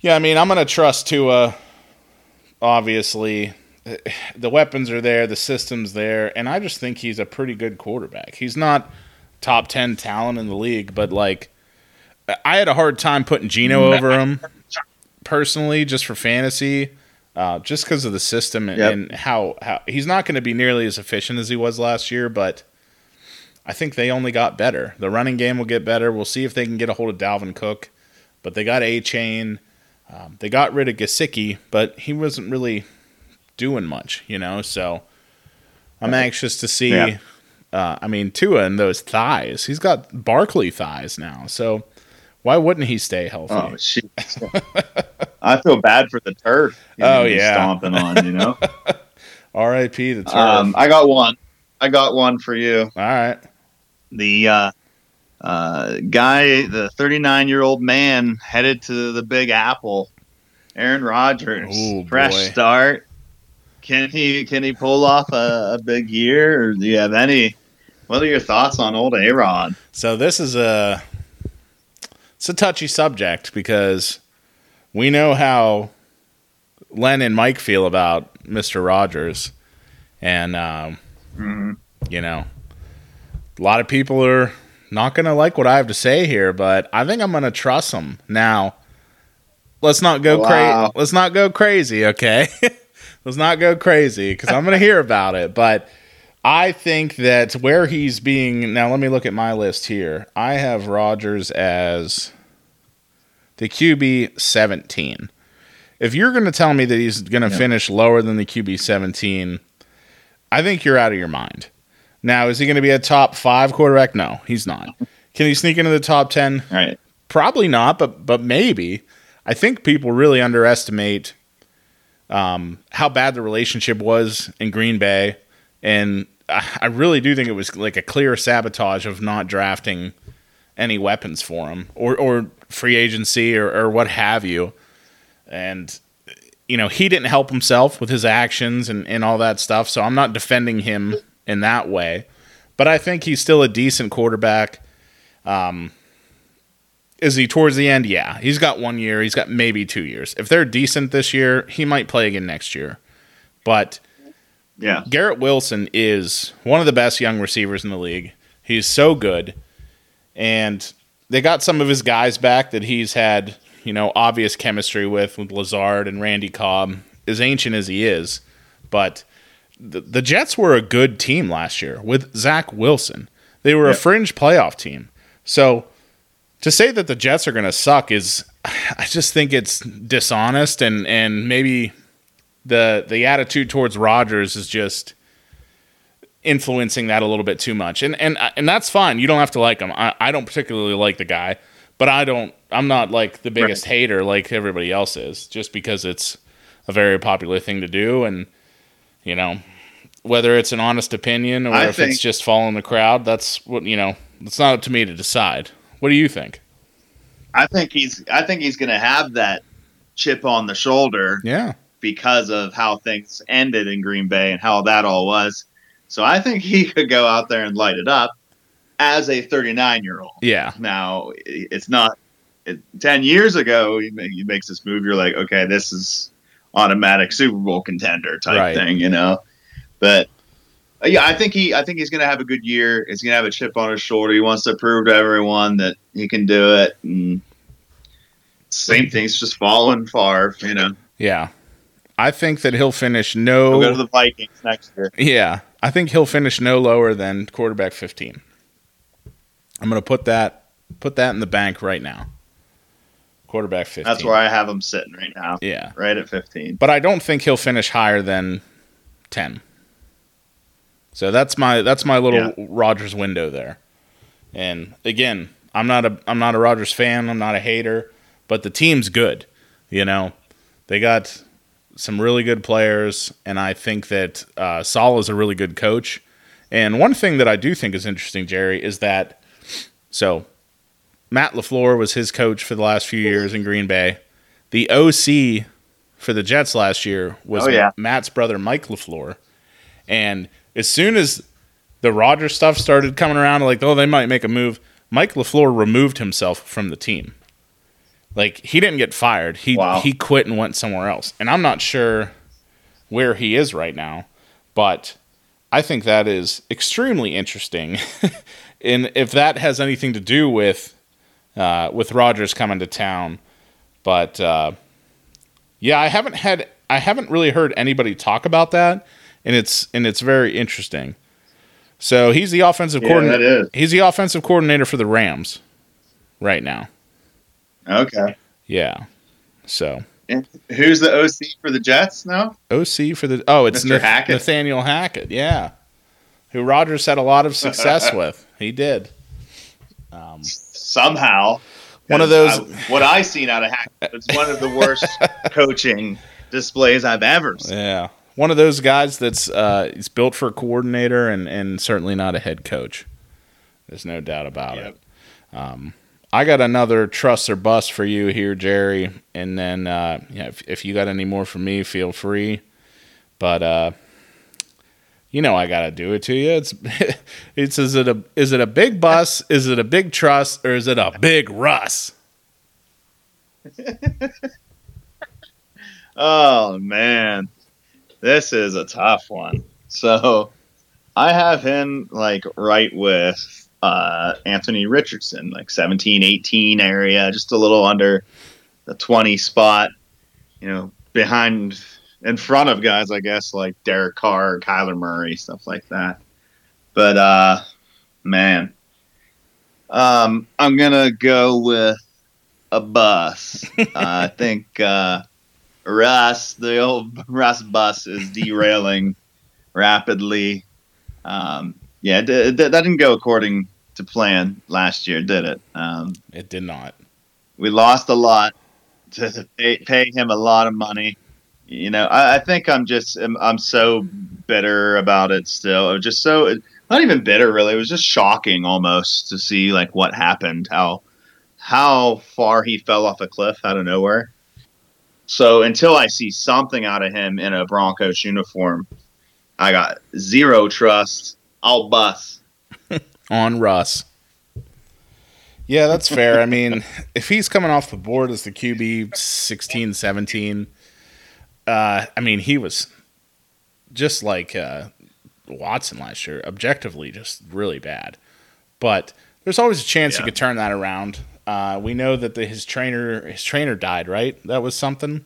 A: Yeah, I mean, I'm gonna trust Tua. Obviously, the weapons are there, the system's there, and I just think he's a pretty good quarterback. He's not top ten talent in the league, but like, I had a hard time putting Geno <laughs> over him personally, just for fantasy, uh, just because of the system and,
B: Yep.
A: and how how he's not going to be nearly as efficient as he was last year, but. I think they only got better. The running game will get better. We'll see if they can get a hold of Dalvin Cook, but they got Achane. Um, they got rid of Gesicki, but he wasn't really doing much, you know. So I'm anxious to see.
B: Yeah.
A: Uh, I mean, Tua and those thighs. He's got Barkley thighs now. So why wouldn't he stay healthy?
B: Oh shit! I feel bad for the turf. <laughs>
A: Oh,
B: know,
A: yeah.
B: stomping on. You know. <laughs>
A: R.I.P. the turf.
B: um, I got one. I got one for you.
A: All right.
B: The uh, uh, guy, the 39 year old man, headed to the Big Apple. Aaron Rodgers,
A: Ooh,
B: fresh
A: boy.
B: start. Can he can he pull off a, a big year, or do you have any? What are your thoughts on old A Rod?
A: So this is a it's a touchy subject because we know how Len and Mike feel about Mister Rogers, and um,
B: Mm-hmm.
A: you know, a lot of people are not going to like what I have to say here, but I think I'm going to trust him. Now, let's not go crazy. Let's not go crazy, okay? <laughs> let's not go crazy because I'm going to hear about it. But I think that where he's being now, let me look at my list here. I have Rodgers as the QB 17. If you're going to tell me that he's going to
B: Yeah.
A: finish lower than the QB 17, I think you're out of your mind. Now, is he going to be a top five quarterback? No, he's not. <laughs> Can he sneak into the top 10?
B: All right.
A: Probably not, but but maybe. I think people really underestimate um, how bad the relationship was in Green Bay, and I, I really do think it was like a clear sabotage of not drafting any weapons for him or or free agency or, or what have you. And you know he didn't help himself with his actions and, and all that stuff. So I'm not defending him in that way, but I think he's still a decent quarterback. Um, is he towards the end? Yeah, he's got one year. He's got maybe two years. If they're decent this year, he might play again next year. But
B: Yeah.
A: Garrett Wilson is one of the best young receivers in the league. He's so good. And they got some of his guys back that he's had, you know, obvious chemistry with, with Lazard and Randy Cobb, as ancient as he is. But the, the Jets were a good team last year with Zach Wilson. They were a fringe playoff team. So to say that the Jets are going to suck is, <sighs> I just think it's dishonest and, and maybe the the attitude towards Rodgers is just influencing that a little bit too much, and and and that's fine. You don't have to like him. I, I don't particularly like the guy, but I don't. I'm not like the biggest hater like everybody else is, just because it's a very popular thing to do, and you know whether it's an honest opinion or
B: I
A: if
B: think-
A: it's just following the crowd. That's what you know. It's not up to me to decide. What do you think?
B: I think he's I think he's going to have that chip on the shoulder
A: Yeah,
B: because of how things ended in Green Bay and how that all was. So I think he could go out there and light it up as a 39 year old.
A: yeah,
B: Now it's not it, 10 years ago he, he makes this move. You're like, okay, this is automatic Super Bowl contender type
A: Right.
B: thing, you know. But uh, yeah, I think he I think he's going to have a good year. He's going to have a chip on his shoulder. He wants to prove to everyone that he can do it. And same thing's just following Favre, you know.
A: yeah. I think that he'll finish
B: He'll
A: no.
B: go to the Vikings next year.
A: Yeah, I think he'll finish no lower than quarterback 15. I'm going to put that put that in the bank right now. Quarterback 15.
B: That's where I have him sitting right now,
A: Yeah.
B: right at 15.
A: But I don't think he'll finish higher than 10. So that's my that's my little Rodgers window there. And again, I'm not a I'm not a Rodgers fan, I'm not a hater, but the team's good. You know, they got some really good players, and I think that uh, Saleh is a really good coach. And one thing that I do think is interesting, Jerry, is that so Matt LaFleur was his coach for the last few years in Green Bay. The OC for the Jets last year was
B: Oh, yeah.
A: Matt's brother Mike LaFleur. And as soon as the Rodgers stuff started coming around, like, oh, they might make a move, Mike LaFleur removed himself from the team. Like he didn't get fired. He
B: Wow.
A: he quit and went somewhere else. And I'm not sure where he is right now, but I think that is extremely interesting. <laughs> and if that has anything to do with uh, with Rodgers coming to town, but uh, yeah, I haven't had I haven't really heard anybody talk about that, and it's and it's very interesting. So he's the offensive
B: Yeah,
A: coordinator. He's the offensive coordinator for the Rams right now.
B: Okay.
A: Yeah. So
B: And who's the OC for the Jets now?
A: OC for the oh, it's
B: Mr.
A: Nath-
B: Hackett?
A: Nathaniel Hackett. Yeah, who Rodgers had a lot of success <laughs> with. He did. Um,
B: Somehow.
A: One of those-
B: I- what I've seen out of Hackett was <laughs> one of the worst coaching displays I've ever seen.
A: yeah, one of those guys that's uh, he's built for a coordinator and and certainly not a head coach. There's no doubt about
B: Yep.
A: it. Um, I got another trust or bust for you here, Jerry, and then uh, yeah, if, if you got any more for me, feel free. But uh, you know I gotta do it to you. It's <laughs> it's is it a is it a big bus? Is it a big trust or is it a big Russ? <laughs>
B: Oh man, this is a tough one. So I have him like right with uh, Anthony Richardson, like 17, 18 area, just a little under the 20 spot, you know, behind, in front of guys, I guess, like Derek Carr, Kyler Murray, stuff like that. But, uh, man, um, I'm going to go with a bus. uh, <laughs> I think, uh, Russ, the old <laughs> Russ bus is derailing rapidly. Um, yeah, that didn't go according to plan last year, did it? Um,
A: It did not.
B: we lost a lot to to pay, pay him a lot of money. You know, I, I think I'm just I'm, I'm so bitter about it still. I'm just so not even bitter really. It was just shocking almost to see like what happened, how how far he fell off a cliff out of nowhere. So until I see something out of him in a Broncos uniform, I got zero trust. I'll bust. <laughs>
A: on Russ. Yeah, that's fair. I mean, <laughs> if he's coming off the board as the QB 16, 17, uh, I mean, he was just like uh, Watson last year, objectively just really bad. But there's always a chance
B: Yeah.
A: he could turn that around. Uh, we know that the, his trainer his trainer died, right? That was something,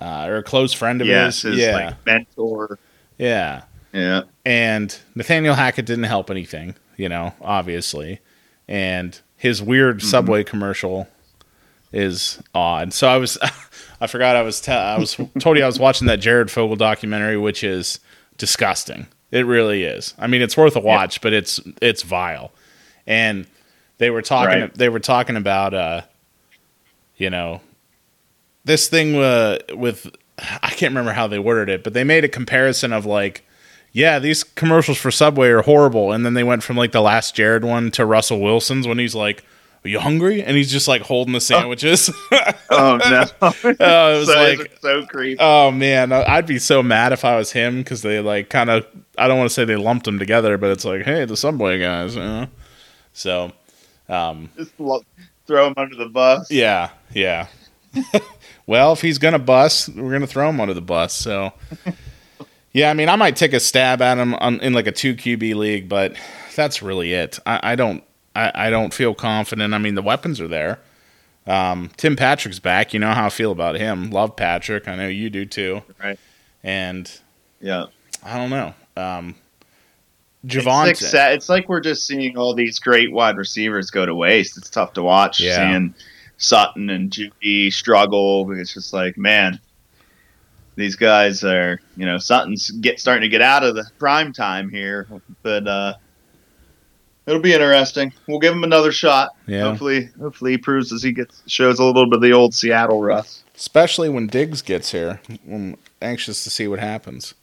A: uh, or a close friend of
B: Yes,
A: his.
B: his
A: yeah,
B: like mentor.
A: yeah.
B: Yeah.
A: And Nathaniel Hackett didn't help anything, you know, obviously. And his weird
B: Mm-hmm.
A: Subway commercial is odd. So I was, <laughs> I forgot I was, te- I was <laughs> told you I was watching that Jared Fogle documentary, which is disgusting. It really is. I mean, it's worth a watch, but it's it's vile. And they were talking,
B: Right.
A: they were talking about, uh, you know, this thing uh, with I can't remember how they worded it, but they made a comparison of like, yeah, these commercials for Subway are horrible, and then they went from like the last Jared one to Russell Wilson's when he's like, "Are you hungry?" and he's just like holding the sandwiches. <laughs>
B: Oh no!
A: Oh, <laughs> it was
B: so,
A: like,
B: so creepy.
A: oh man, I'd be so mad if I was him because they like kind of I don't want to say they lumped them together, but it's like, hey, the Subway guys, you know. So, um,
B: Just lo- throw him under the bus.
A: Yeah, yeah. <laughs> well, if he's gonna bust, we're gonna throw him under the bus. So, yeah, I mean, I might take a stab at him on, in like a two QB league, but that's really it. I, I don't, I, I don't feel confident. I mean, the weapons are there. Um, Tim Patrick's back. You know how I feel about him. Love Patrick. I know you do too.
B: Right.
A: And
B: Yeah.
A: I don't know. Um,
B: It's like, it's like we're just seeing all these great wide receivers go to waste. It's tough to watch.
A: Yeah.
B: Seeing Sutton and Jeudy struggle. It's just like, man, these guys are, you know, Sutton's get starting to get out of the prime time here, but uh, it'll be interesting. We'll give him another shot.
A: Yeah.
B: Hopefully, hopefully he proves as he gets shows a little bit of the old Seattle Russ.
A: Especially when Diggs gets here. I'm anxious to see what happens.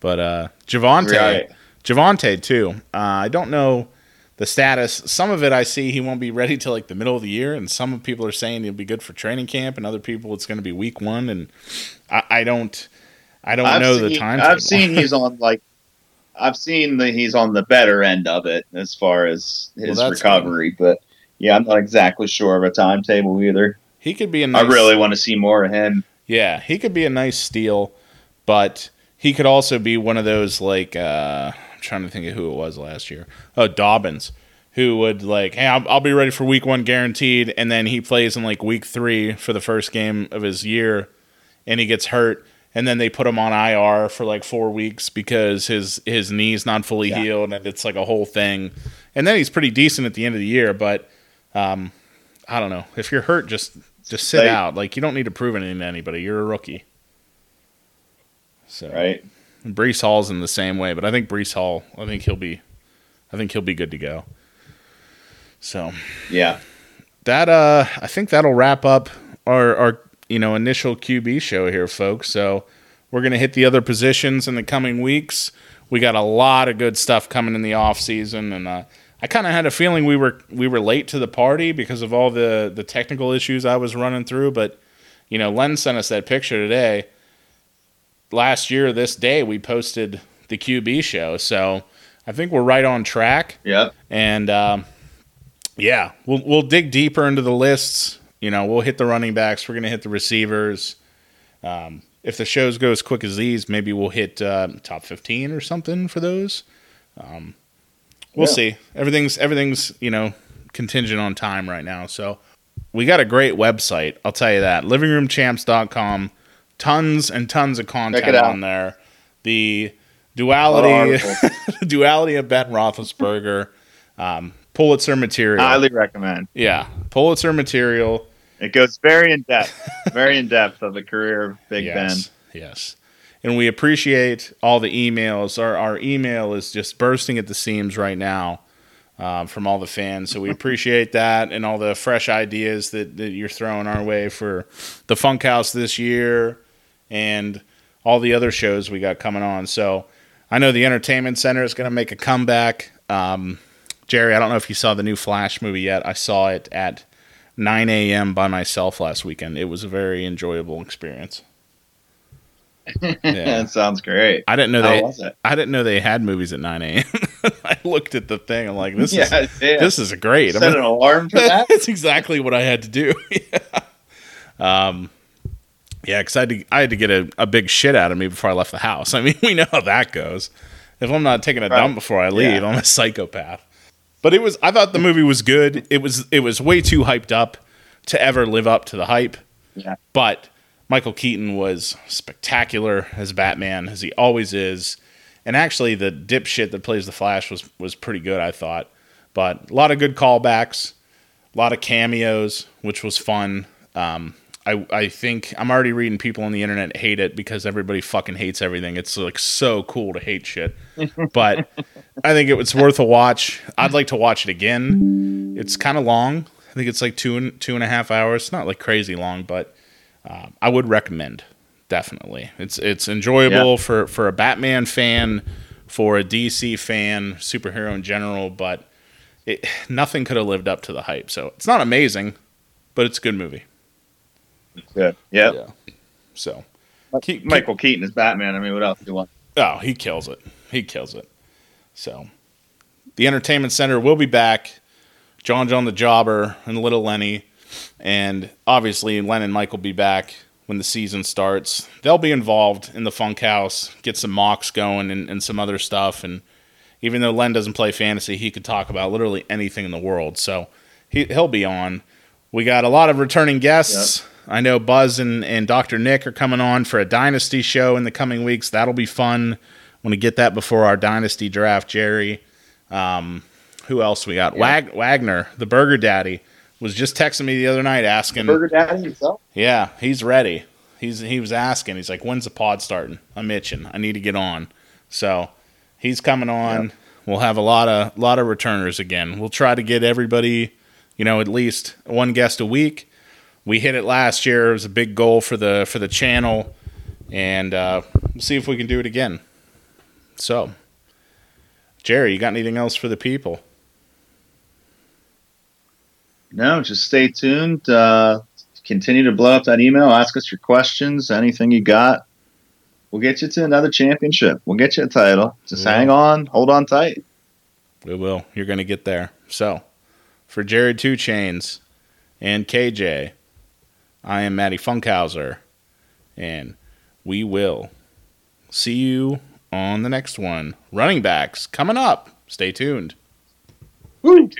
A: But uh Javonte
B: Right.
A: Javonte too. Uh, I don't know the status. Some of it I see he won't be ready till like the middle of the year, and some people are saying he'll be good for training camp, and other people it's going to be week one. And I, I don't, I don't know the time.
B: I've seen he's <laughs> on like, I've seen that he's on the better end of it as far as his
A: Well,
B: recovery. But yeah, I'm not exactly sure of a timetable either.
A: he could be a nice.
B: I really want to see more of him.
A: Yeah, he could be a nice steal, but he could also be one of those like uh, I'm trying to think of who it was last year. Oh, Dobbins, who would like, hey, I'll, I'll be ready for week one guaranteed, and then he plays in like week three for the first game of his year, and he gets hurt, and then they put him on IR for like four weeks because his his knee's not fully
B: Yeah.
A: healed, and it's like a whole thing, and then he's pretty decent at the end of the year, but um, I don't know if you're hurt, just just sit
B: They-
A: out. Like you don't need to prove anything to anybody. You're a rookie. So
B: Right?
A: Breece Hall's in the same way, but I think Breece Hall, I think he'll be, I think he'll be good to go. So
B: Yeah.
A: that uh, I think that'll wrap up our our you know initial QB show here, folks. So we're gonna hit the other positions in the coming weeks. We got a lot of good stuff coming in the off season, and uh, I kind of had a feeling we were we were late to the party because of all the the technical issues I was running through. But you know, Len sent us that picture today. Last year, this day, we posted the QB show, so I think we're right on track.
B: Yeah,
A: And um, yeah, we'll we'll dig deeper into the lists. You know, we'll hit the running backs. We're gonna hit the receivers. Um, if the shows go as quick as these, maybe we'll hit uh, top fifteen or something for those. Um, we'll
B: Yeah.
A: see. Everything's everything's you know contingent on time right now. So we got a great website. I'll tell you that. Livingroomchamps.com. Tons and tons of content on there. The
B: A lot of
A: duality
B: articles. <laughs>
A: duality of Ben Roethlisberger, um, Pulitzer material.
B: Highly recommend.
A: yeah, Pulitzer material.
B: It goes very in depth, <laughs> very in depth of the career of Big
A: yes, yes. And we appreciate all the emails. Our our email is just bursting at the seams right now um, from all the fans. So we <laughs> appreciate that and all the fresh ideas that, that you're throwing our way for the Funkhaus this year and all the other shows we got coming on. So I know the Entertainment Center is going to make a comeback. Um, Jerry, I don't know if you saw the new Flash movie yet. I saw it at 9 a.m. by myself last weekend. It was a very enjoyable experience. Yeah. <laughs>
B: that sounds great.
A: I didn't know
B: How
A: they.
B: was it?
A: I didn't know they had movies at 9 a.m. <laughs> I looked at the thing. I'm like, this <laughs> is
B: yeah, yeah.
A: this is great.
B: Set
A: I'm
B: an alarm for that.
A: That's exactly what I had to do. yeah. Um, yeah, because I had to, I had to get a, a big shit out of me before I left the house. I mean, we know how that goes. If I'm not taking a
B: Right.
A: dump before I leave,
B: Yeah.
A: I'm a psychopath. But it was. I thought the movie was good. It was. It was way too hyped up to ever live up to the hype.
B: Yeah.
A: But Michael Keaton was spectacular as Batman, as he always is. And actually, the dipshit that plays the Flash was was pretty good, I thought. But a lot of good callbacks, a lot of cameos, which was fun. Um, I I think I'm already reading people on the internet hate it because everybody fucking hates everything. It's like so cool to hate shit, but <laughs> I think it was worth a watch. I'd like to watch it again. It's kind of long. I think it's like two and two and a half hours. It's not like crazy long, but uh, I would recommend definitely. It's it's enjoyable for for a Batman fan, for a DC fan, superhero in general, but it, nothing could have lived up to the hype. So it's not amazing, but it's a good movie.
B: Good. Yep.
A: Yeah. So keep, keep-
B: Michael Keaton is Batman. I mean, what else do you want?
A: Oh, he kills it. He kills it. So, the entertainment center will be back. John John the Jobber and Little Lenny, and obviously Len and Mike will be back when the season starts. They'll be involved in the Funkhaus, get some mocks going and, and some other stuff. And even though Len doesn't play fantasy, he could talk about literally anything in the world. So he he'll be on. We got a lot of returning guests. I know Buzz and, and Dr. Nick are coming on for a Dynasty show in the coming weeks. That'll be fun. Want to get that before our Dynasty draft, Jerry. Um, who else we got?
B: Yeah.
A: Wag- Wagner, the Burger Daddy, was just texting me the other night asking.
B: Burger Daddy himself.
A: Yeah, he's ready. He's he was asking. He's like, "When's the pod starting? I'm itching. I need to get on." So he's coming on. we'll have a lot of lot of returners again. We'll try to get everybody, you know, at least one guest a week. We hit it last year. It was a big goal for the for the channel, and uh, we'll see if we can do it again. So, Jerry, you got anything else for the people?
B: No, just stay tuned. Uh, continue to blow up that email. Ask us your questions. Anything you got, we'll get you to another championship. We'll get you a title. Just
A: Yeah.
B: hang on, hold on tight.
A: We will. You're going to get there. So, for Jared Two Chains and KJ, I am Matty Funkhauser, and we will see you on the next one. Running backs coming up. Stay tuned.
B: Woo.